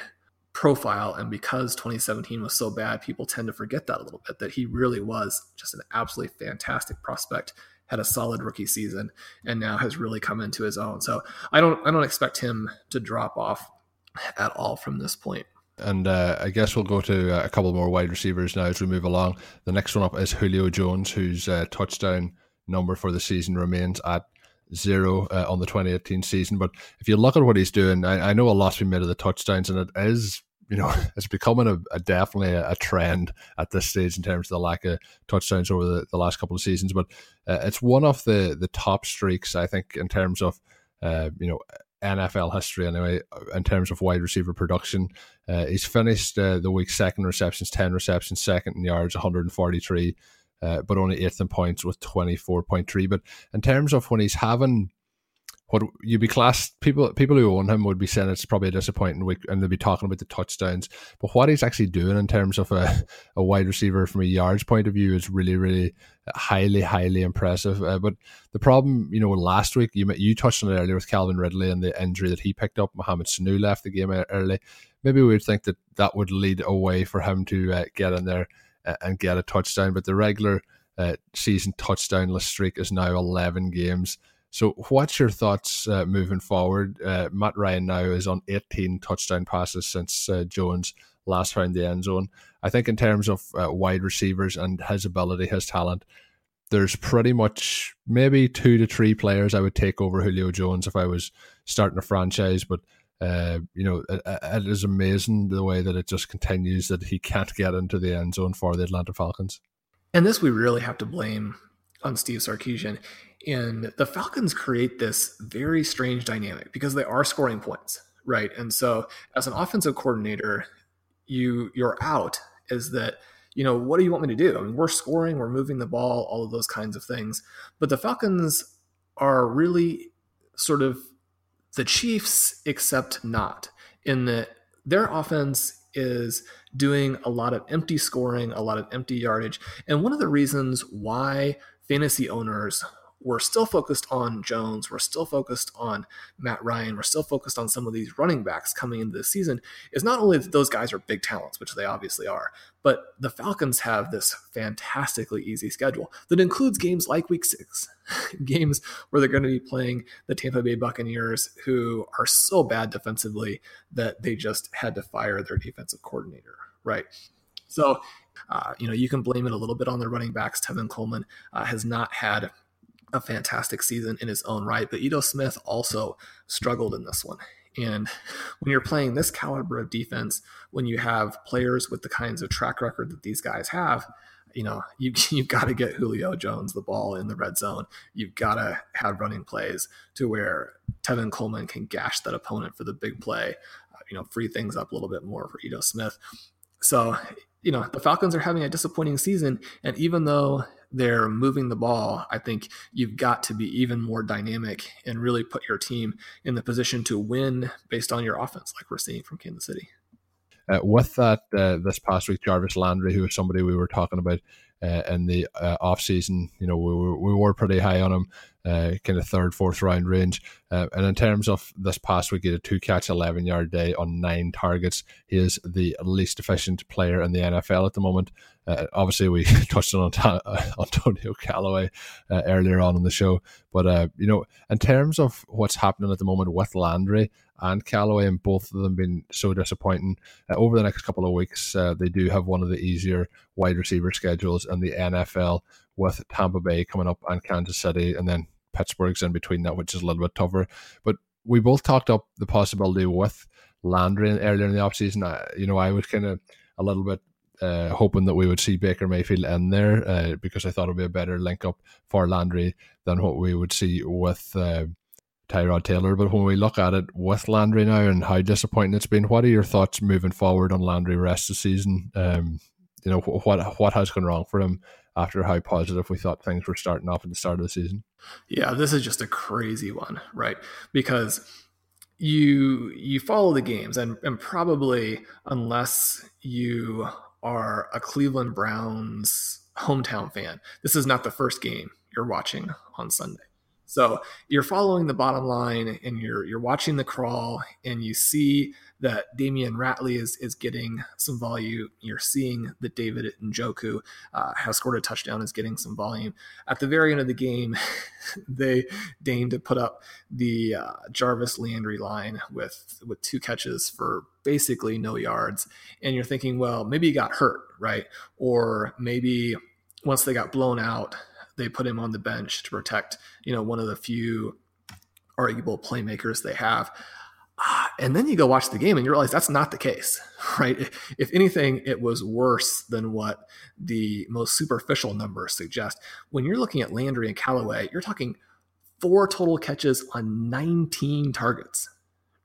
profile and because 2017 was so bad, people tend to forget that a little bit that he really was just an absolutely fantastic prospect had a solid rookie season and now has really come into his own. So I don't I don't expect him to drop off at all from this point. And uh, I guess we'll go to uh, a couple more wide receivers now as we move along. The next one up is Julio Jones, whose uh, touchdown number for the season remains at zero uh, on the 2018 season. But if you look at what he's doing, I, I know a lot's been made of the touchdowns, and it is you know, [LAUGHS] it's becoming a, a definitely a, trend at this stage in terms of the lack of touchdowns over the, the last couple of seasons. But uh, it's one of the the top streaks, I think, in terms of uh, you know NFL history anyway. In terms of wide receiver production, uh, he's finished uh, the week second receptions, ten receptions, second in yards, one hundred and forty three. Uh, but only eighth in points with 24.3. But in terms of when he's having what you'd be classed people people who own him would be saying it's probably a disappointing week and they'd be talking about the touchdowns. But what he's actually doing in terms of a, a wide receiver from a yards point of view is really really highly highly impressive. Uh, but the problem you know last week you you touched on it earlier with Calvin Ridley and the injury that he picked up. Mohamed Sanu left the game early. Maybe we would think that that would lead a way for him to uh, get in there uh, and get a touchdown. But the regular uh, season touchdownless streak is now 11 games so, what's your thoughts uh, moving forward? Uh, Matt Ryan now is on 18 touchdown passes since uh, Jones last found the end zone. I think, in terms of uh, wide receivers and his ability, his talent, there's pretty much maybe two to three players I would take over Julio Jones if I was starting a franchise. But uh, you know, it, it is amazing the way that it just continues that he can't get into the end zone for the Atlanta Falcons. And this we really have to blame on Steve Sarkisian. And the Falcons create this very strange dynamic because they are scoring points, right? And so as an offensive coordinator, you you're out is that you know what do you want me to do? I mean, we're scoring, we're moving the ball, all of those kinds of things. But the Falcons are really sort of the Chiefs, except not in that their offense is doing a lot of empty scoring, a lot of empty yardage. And one of the reasons why fantasy owners we're still focused on Jones. We're still focused on Matt Ryan. We're still focused on some of these running backs coming into the season. Is not only that those guys are big talents, which they obviously are, but the Falcons have this fantastically easy schedule that includes games like Week Six, [LAUGHS] games where they're going to be playing the Tampa Bay Buccaneers, who are so bad defensively that they just had to fire their defensive coordinator. Right. So, uh, you know, you can blame it a little bit on the running backs. Tevin Coleman uh, has not had a fantastic season in his own right, but Ito Smith also struggled in this one. And when you're playing this caliber of defense, when you have players with the kinds of track record that these guys have, you know, [LAUGHS] you you've got to get Julio Jones the ball in the red zone. You've got to have running plays to where Tevin Coleman can gash that opponent for the big play, uh, you know, free things up a little bit more for Ito Smith. So, you know, the Falcons are having a disappointing season. And even though they're moving the ball, I think you've got to be even more dynamic and really put your team in the position to win based on your offense, like we're seeing from Kansas City. Uh, with that, uh, this past week, Jarvis Landry, who was somebody we were talking about uh, in the uh, off season, you know, we were, we were pretty high on him, uh, kind of third, fourth round range. Uh, and in terms of this past week, had a two catch, 11 yard day on nine targets. He is the least efficient player in the NFL at the moment. Uh, obviously, we [LAUGHS] touched on Antonio Callaway uh, earlier on in the show, but uh, you know, in terms of what's happening at the moment with Landry and Callaway, and both of them being so disappointing, uh, over the next couple of weeks, uh, they do have one of the easier wide receiver schedules in the NFL, with Tampa Bay coming up and Kansas City, and then Pittsburgh's in between that, which is a little bit tougher. But we both talked up the possibility with Landry earlier in the offseason. I, you know, I was kind of a little bit uh, hoping that we would see Baker Mayfield in there uh, because I thought it would be a better link up for Landry than what we would see with uh, Tyrod Taylor. But when we look at it with Landry now and how disappointing it's been, what are your thoughts moving forward on Landry rest of the season? Um, you know what what has gone wrong for him after how positive we thought things were starting off at the start of the season. Yeah, this is just a crazy one, right? Because you you follow the games and, and probably unless you are a Cleveland Browns hometown fan, this is not the first game you're watching on Sunday. So you're following the bottom line and you're you're watching the crawl and you see that Damion Ratley is is getting some volume. You're seeing that David Njoku uh, has scored a touchdown, is getting some volume. At the very end of the game, [LAUGHS] they deigned to put up the uh, Jarvis Landry line with with two catches for basically no yards, and you're thinking, well, maybe he got hurt, right? Or maybe once they got blown out, they put him on the bench to protect, you know, one of the few arguable playmakers they have. Ah, and then you go watch the game and you realize that's not the case, [LAUGHS] right? If anything, it was worse than what the most superficial numbers suggest. When you're looking at Landry and Callaway, you're talking four total catches on 19 targets,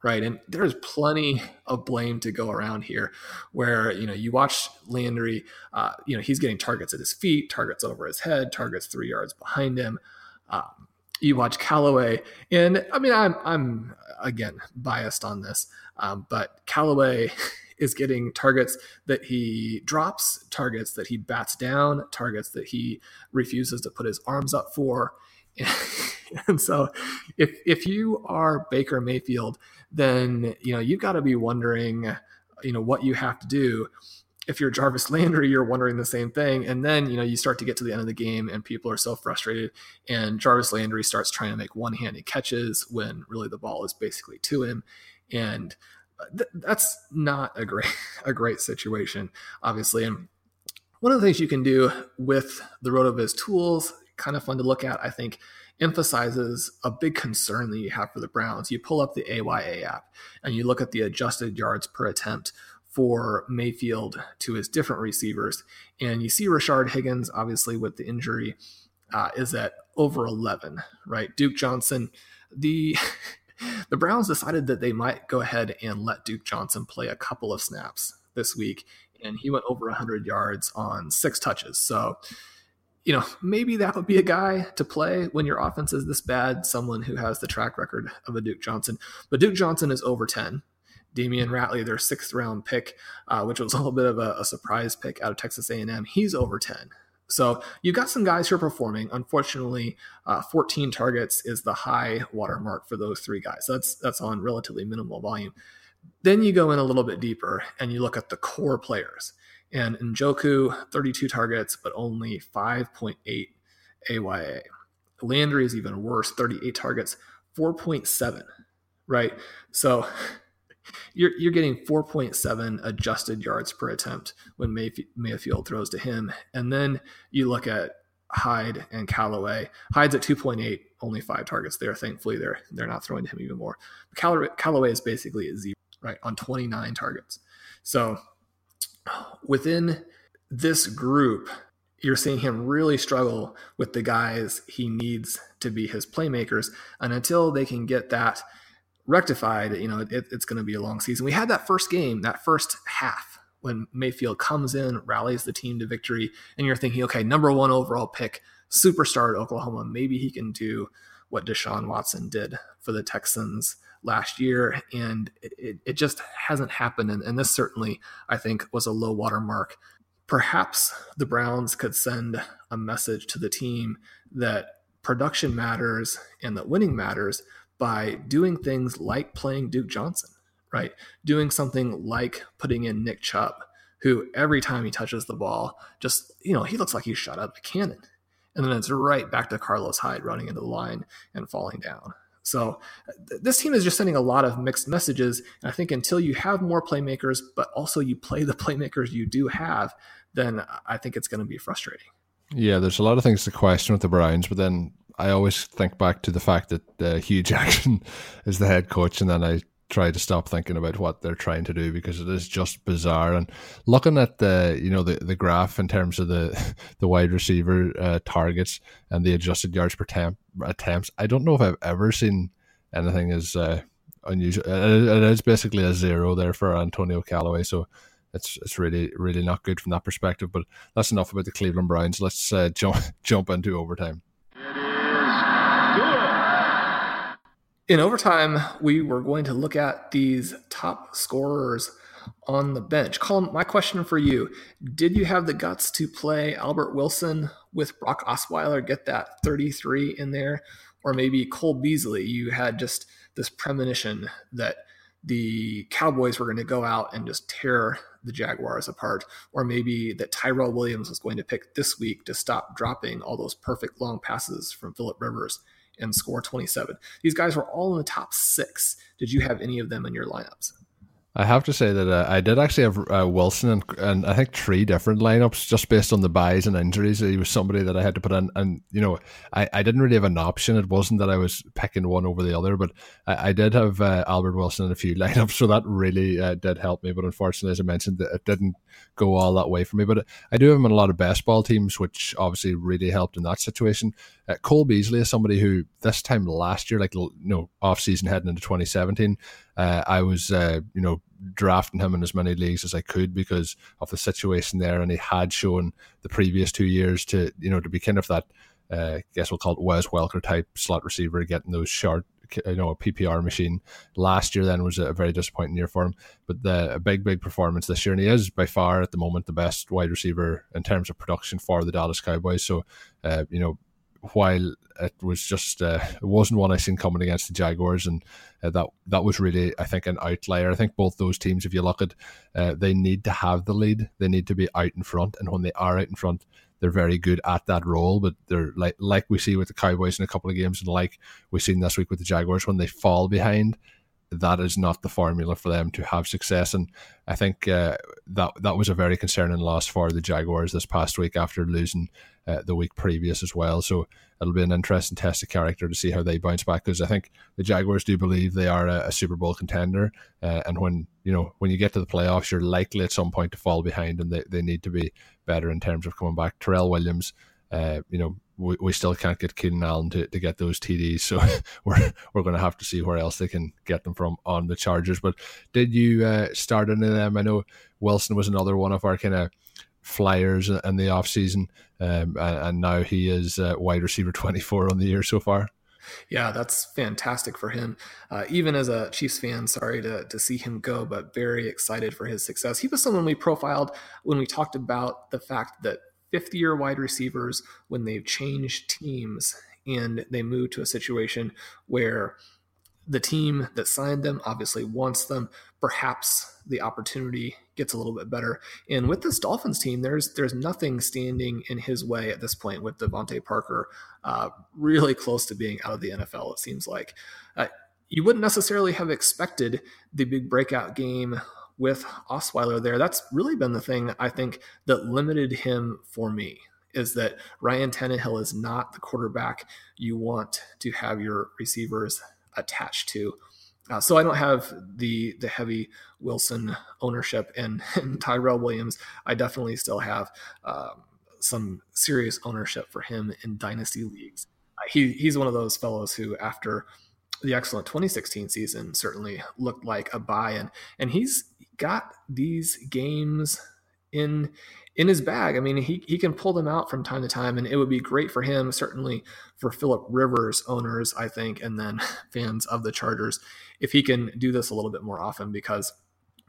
right? And there's plenty of blame to go around here where, you know, you watch Landry, uh, you know, he's getting targets at his feet, targets over his head, targets three yards behind him. Um, you watch Callaway, and I mean, I'm I'm again biased on this, um, but Callaway [LAUGHS] is getting targets that he drops, targets that he bats down, targets that he refuses to put his arms up for. [LAUGHS] and so if if you are Baker Mayfield, then you know you've got to be wondering, you know, what you have to do if you're Jarvis Landry, you're wondering the same thing. And then, you know, you start to get to the end of the game and people are so frustrated. And Jarvis Landry starts trying to make one handed catches when really the ball is basically to him. And uh, th- that's not a great, [LAUGHS] a great situation, obviously. And one of the things you can do with the RotoViz tools, kind of fun to look at, I think, emphasizes a big concern that you have for the Browns. You pull up the AYA app and you look at the adjusted yards per attempt for Mayfield to his different receivers. And you see Rashard Higgins, obviously, with the injury, uh, is at over 11, right? Duke Johnson, the. [LAUGHS] the Browns decided that they might go ahead and let Duke Johnson play a couple of snaps this week, and he went over 100 yards on six touches. So, you know, maybe that would be a guy to play when your offense is this bad, someone who has the track record of a Duke Johnson. But Duke Johnson is over 10. Damion Ratley, their sixth round pick, uh, which was a little bit of a, a, surprise pick out of Texas A&M. He's over 10. So you've got some guys who are performing. Unfortunately, uh, 14 targets is the high watermark for those three guys. That's that's on relatively minimal volume. Then you go in a little bit deeper and you look at the core players. And Njoku, 32 targets, but only 5.8 AYA. Landry is even worse, 38 targets, 4.7, right? So [LAUGHS] you're, you're getting 4.7 adjusted yards per attempt when Mayf- Mayfield throws to him. And then you look at Hyde and Callaway. Hyde's at 2.8, only five targets there. Thankfully, they're they're not throwing to him even more. Callaway, Callaway is basically a zero, right, on 29 targets. So within this group, you're seeing him really struggle with the guys he needs to be his playmakers. And until they can get that rectified, you know, it, it's going to be a long season. We had that first game, that first half, when Mayfield comes in, rallies the team to victory, and you're thinking, okay, number one overall pick, superstar at Oklahoma, maybe he can do what Deshaun Watson did for the Texans last year. And it, it just hasn't happened. And, and this certainly, I think, was a low water mark perhaps the Browns could send a message to the team that production matters and that winning matters by doing things like playing Duke Johnson, right? Doing something like putting in Nick Chubb, who every time he touches the ball, just, you know, he looks like he shot out a cannon. And then it's right back to Carlos Hyde running into the line and falling down. So th- this team is just sending a lot of mixed messages. And I think until you have more playmakers, but also you play the [LAUGHS] playmakers you do have, then I think it's going to be frustrating. Yeah, there's a lot of things to question with the Browns, but then I always think back to the fact that uh, Hue [LAUGHS] Jackson is the head coach, and then I try to stop thinking about what they're trying to do because it is just bizarre. And looking at the you know the, the graph in terms of the [LAUGHS] the wide receiver uh, targets and the adjusted yards per temp, attempts, I don't know if I've ever seen anything as uh, unusual. It, it is basically a zero there for Antonio Callaway. So it's it's really really not good from that perspective. But that's enough about the Cleveland Browns. Let's uh, [LAUGHS] jump jump into overtime. In overtime, we were going to look at these top scorers on the bench. Colm, my question for you: Did you have the guts to play Albert Wilson with Brock Osweiler, get that 33 in there, or maybe Cole Beasley? You had just this premonition that the Cowboys were going to go out and just tear the Jaguars apart, or maybe that Tyrell Williams was going to pick this week to stop dropping all those perfect long passes from Philip Rivers and score 27. These guys were all in the top six. Did you have any of them in your lineups? I have to say that uh, I did actually have uh, Wilson and, and I think three different lineups just based on the buys and injuries. He was somebody that I had to put in, and you know, I, I didn't really have an option. It wasn't that I was picking one over the other, but I, I did have uh, Albert Wilson in a few [LAUGHS] lineups, so that really uh, did help me. But unfortunately, as I mentioned, it didn't go all that way for me. But I do have him in a lot of best ball teams, which obviously really helped in that situation. Uh, Cole Beasley is somebody who this time last year, like you know, off season heading into 2017, uh, I was uh, you know drafting him in as many leagues as I could because of the situation there, and he had shown the previous two years to you know to be kind of that. Uh, I guess we'll call it Wes Welker type slot receiver, getting those short, you know, a PPR machine. Last year then was a very disappointing year for him, but the a big, big performance this year, and he is by far at the moment the best wide receiver in terms of production for the Dallas Cowboys. So, uh, you know, while it was just uh, it wasn't one I seen coming against the Jaguars, and uh, that that was really I think an outlier. I think both those teams, if you look at, uh, they need to have the lead. They need to be out in front, and when they are out in front, they're very good at that role. But they're like like we see with the Cowboys in a couple of games, and like we've seen this week with the Jaguars, when they fall behind, that is not the formula for them to have success. And I think uh, that that was a very concerning loss for the Jaguars this past week after losing uh, the week previous as well. So it'll be an interesting test of character to see how they bounce back because I think the Jaguars do believe they are a, a Super Bowl contender, uh, and when you know when you get to the playoffs, you're likely at some point to fall behind, and they, they need to be better in terms of coming back. Tyrell Williams. Uh, you know, we, we still can't get Keenan Allen to, to get those TDs, so [LAUGHS] we're we're going to have to see where else they can get them from on the Chargers. But did you uh, start any of them? I know Wilson was another one of our kind of flyers in the off season, um, and, and, now he is uh, wide receiver twenty four on the year so far. Yeah, that's fantastic for him. Uh, even as a Chiefs fan, sorry to, to see him go, but very excited for his success. He was someone we profiled when we talked about the fact that fifth year wide receivers when they've changed teams and they move to a situation where the team that signed them obviously wants them. Perhaps the opportunity gets a little bit better. And with this Dolphins team, there's there's nothing standing in his way at this point with DeVante Parker, uh, really close to being out of the NFL. It seems like uh, you wouldn't necessarily have expected the big breakout game with Osweiler there. That's really been the thing I think that limited him for me is that Ryan Tannehill is not the quarterback you want to have your receivers attached to. Uh, so I don't have the the heavy Wilson ownership and, [LAUGHS] and Tyrell Williams. I definitely still have um, some serious ownership for him in dynasty leagues. Uh, he he's one of those fellows who after the excellent 2016 season certainly looked like a buy and and he's got these games in in his bag. I mean, he, he can pull them out from time to time, and it would be great for him, certainly for Philip Rivers owners, I think, and then [LAUGHS] fans of the Chargers, if he can do this a little bit more often, because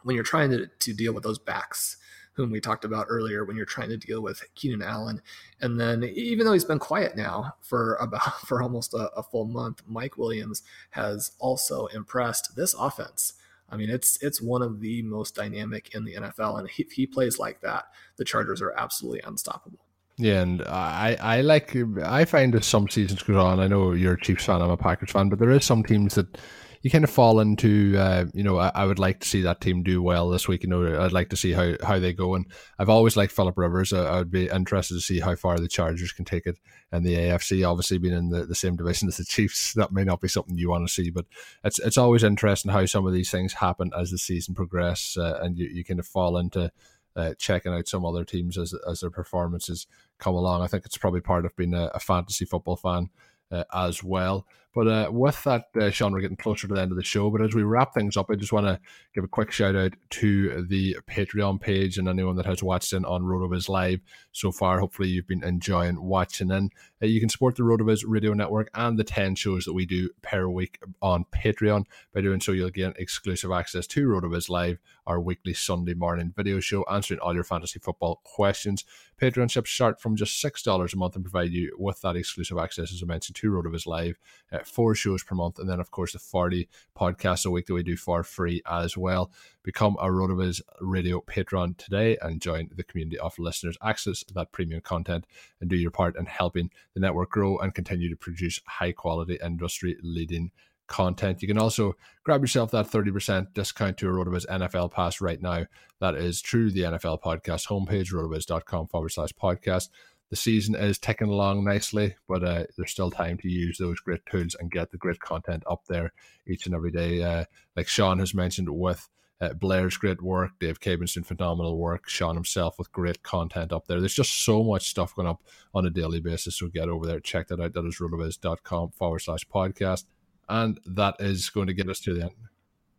when you're trying to, to deal with those backs, whom we talked about earlier, when you're trying to deal with Keenan Allen, and then even though he's been quiet now for about [LAUGHS] for almost a, a full month, Mike Williams has also impressed this offense I mean, it's it's one of the most dynamic in the NFL, and if he plays like that, the Chargers are absolutely unstoppable. Yeah, and I, I like I find as some seasons go on. I know you're a Chiefs fan, I'm a Packers fan, but there is some teams that you kind of fall into. Uh, you know, I, I, would like to see that team do well this week. You know, I'd like to see how, how they go. And I've always liked Philip Rivers. I, I would be interested to see how far the Chargers can take it. And the AFC, obviously being in the, the same division as the [LAUGHS] Chiefs, that may not be something you want to see. But it's it's always interesting how some of these things happen as the season progresses, uh, and you, you kind of fall into. Uh, checking out some other teams as as their performances come along. I think it's probably part of being a, a fantasy football fan uh, as well. But uh, with that, uh, Shawn, we're getting closer to the end of the show. But as we wrap things up, I just want to give a quick shout out to the Patreon page and anyone that has watched in on RotoViz Live so far. Hopefully, you've been enjoying watching in. Uh, you can support the RotoViz Radio Network and the 10 shows that we do per week on Patreon. By doing so, you'll gain exclusive access to RotoViz Live, our weekly Sunday morning video show, answering all your fantasy football questions. Patreon ships start from just $6 a month and provide you with that exclusive access, as I mentioned, to RotoViz Live, uh, four shows per month, and then, of course, the 40 podcasts a week that we do for free as well. Become a RotoViz Radio patron today and join the community of listeners. Access that premium content and do your part in helping the network grow and continue to produce high quality, industry leading content. You can also grab yourself that 30% discount to a RotoViz NFL pass right now. That is through the NFL podcast homepage, rotoviz.com forward slash podcast. The season is ticking along nicely, but uh, there's still time to use those great tools and get the great content up there each and every day. Uh, like Shawn has mentioned with uh, Blair's great work, Dave Caban's doing phenomenal work, Sean himself with great content up there. There's just so much stuff going up on a daily basis. So get over there, check that out. That is rotoviz.com forward slash podcast and that is going to get us to the end.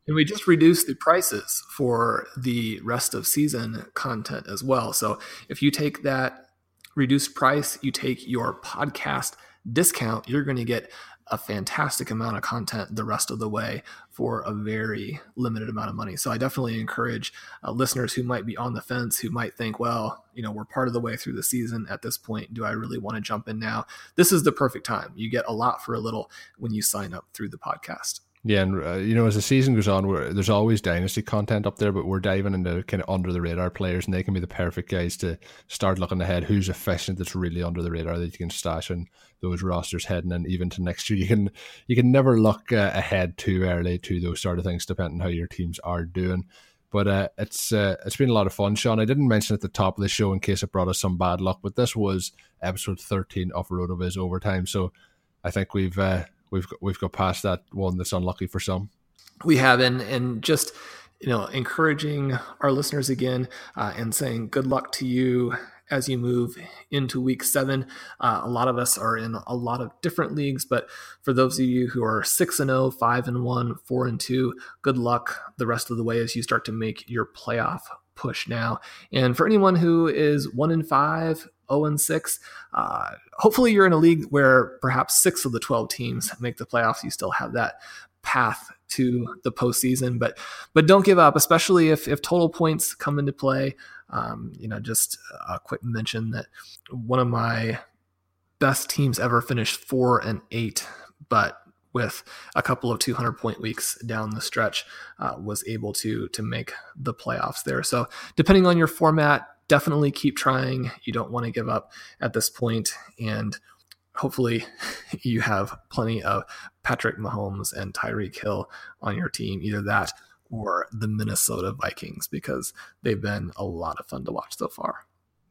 And we just reduced the prices for the rest of season content as well. So if you take that reduced price, you take your podcast discount, you're going to get a fantastic amount of content the rest of the way for a very limited amount of money. So I definitely encourage uh, listeners who might be on the fence, who might think, well, you know, we're part of the way through the season at this point. Do I really want to jump in now? This is the perfect time. You get a lot for a little when you sign up through the podcast. Yeah, and uh, you know, as the season goes on, there's always dynasty content up there, but we're diving into kind of under the radar players, and they can be the perfect guys to start looking ahead. Who's efficient? That's really under the radar that you can stash in those rosters heading in even to next year. You can you can never look uh, ahead too early to those sort of things, depending how your teams are doing. But uh, it's uh, it's been a lot of fun, Shawn. I didn't mention at the top of the show in case it brought us some bad luck, but this was episode 13 of Rotoviz Overtime, so I think we've uh, we've got, we've got past that one that's unlucky for some. We have, and and just you know, encouraging our listeners again uh, and saying good luck to you as you move into week seven. Uh, a lot of us are in a lot of different leagues, but for those of you who are 6 and 0, 5 and 1, 4 and 2, good luck the rest of the way as you start to make your playoff push now. And for anyone who is 1 and 5, 0 and 6. Uh, hopefully, you're in a league where perhaps six of the 12 teams make the playoffs. You still have that path to the postseason. But but don't give up, especially if if total points come into play. Um, you know, just a quick mention that one of my best teams ever finished four and eight, but with a couple of 200 point weeks down the stretch, uh, was able to to make the playoffs there. So depending on your format, definitely keep trying. You don't want to give up at this point, and hopefully [LAUGHS] you have plenty of Patrick Mahomes and Tyreek Hill on your team. Either that or the Minnesota Vikings because they've been a lot of fun to watch so far.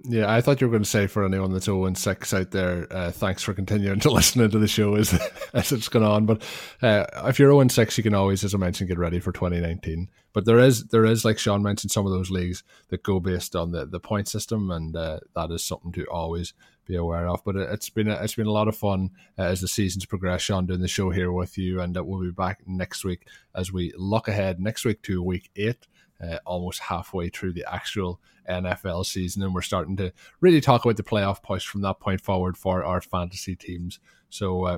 Yeah, I thought you were going to say for anyone that's 0 6 out there, uh, thanks for continuing to [LAUGHS] listen to the show as, [LAUGHS] as it's gone on. But uh, if you're 0 6, you can always, as I mentioned, get ready for 2019. But there is, there is like Shawn mentioned, some of those leagues that go based on the, the point system, and uh, that is something to always be aware of. But it, has been a, it's been a lot of fun uh, as the seasons progress. Shawn doing the show here with you, and uh, we'll be back next week as we look ahead next week to week eight uh, almost halfway through the actual NFL season, and we're starting to really talk about the playoff push from that point forward for our fantasy teams. So, uh,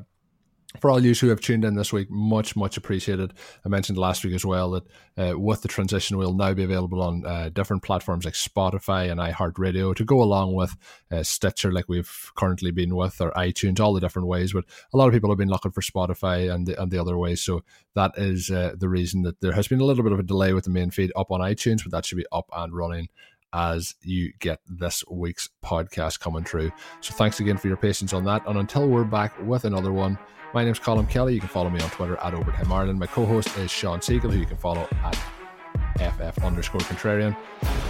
for all you who have tuned in this week, much, much appreciated. I mentioned last week as well that uh, with the transition, we'll now be available on uh, different platforms like Spotify and iHeartRadio to go along with uh, Stitcher, like we've currently been with, or iTunes, all the different ways. But a lot of people have been looking for Spotify and the, and the other ways. So that is uh, the reason that there has been a little bit of a delay with the main feed up on iTunes, but that should be up and running as you get this week's podcast coming through. So thanks again for your patience on that. And until we're back with another one, my name's Colm Kelly. You can follow me on Twitter at Overtime Ireland. My co-host is Shawn Siegel, who you can follow at FF underscore contrarian.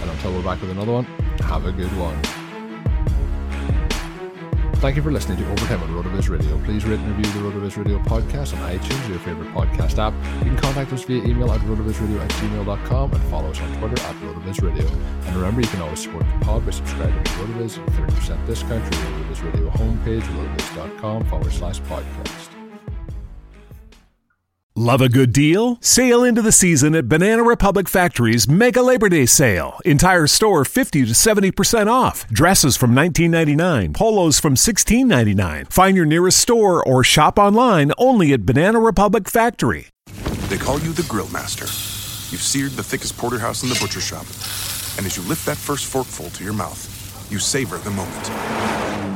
And until we're back with another one, have a good one. Thank you for listening to Overtime on road RotoViz Radio. Please rate and review the road RotoViz Radio podcast on iTunes or your favorite podcast app. You can contact us via email at rotovizradio at gmail.com and follow us on Twitter at RotoViz Radio. And remember, you can always support the pod by subscribing to RotoViz at 30% discount through RotoViz Radio homepage, rotoviz.com forward slash podcast. Love a good deal? Sail into the season at Banana Republic Factory's Mega Labor Day Sale. Entire store 50 to 70% off. Dresses from $19.99, polos from $16.99. Find your nearest store or shop online only at Banana Republic Factory. They call you the Grill Master. You've seared the thickest porterhouse in the butcher shop. And as you lift that first forkful to your mouth, you savor the moment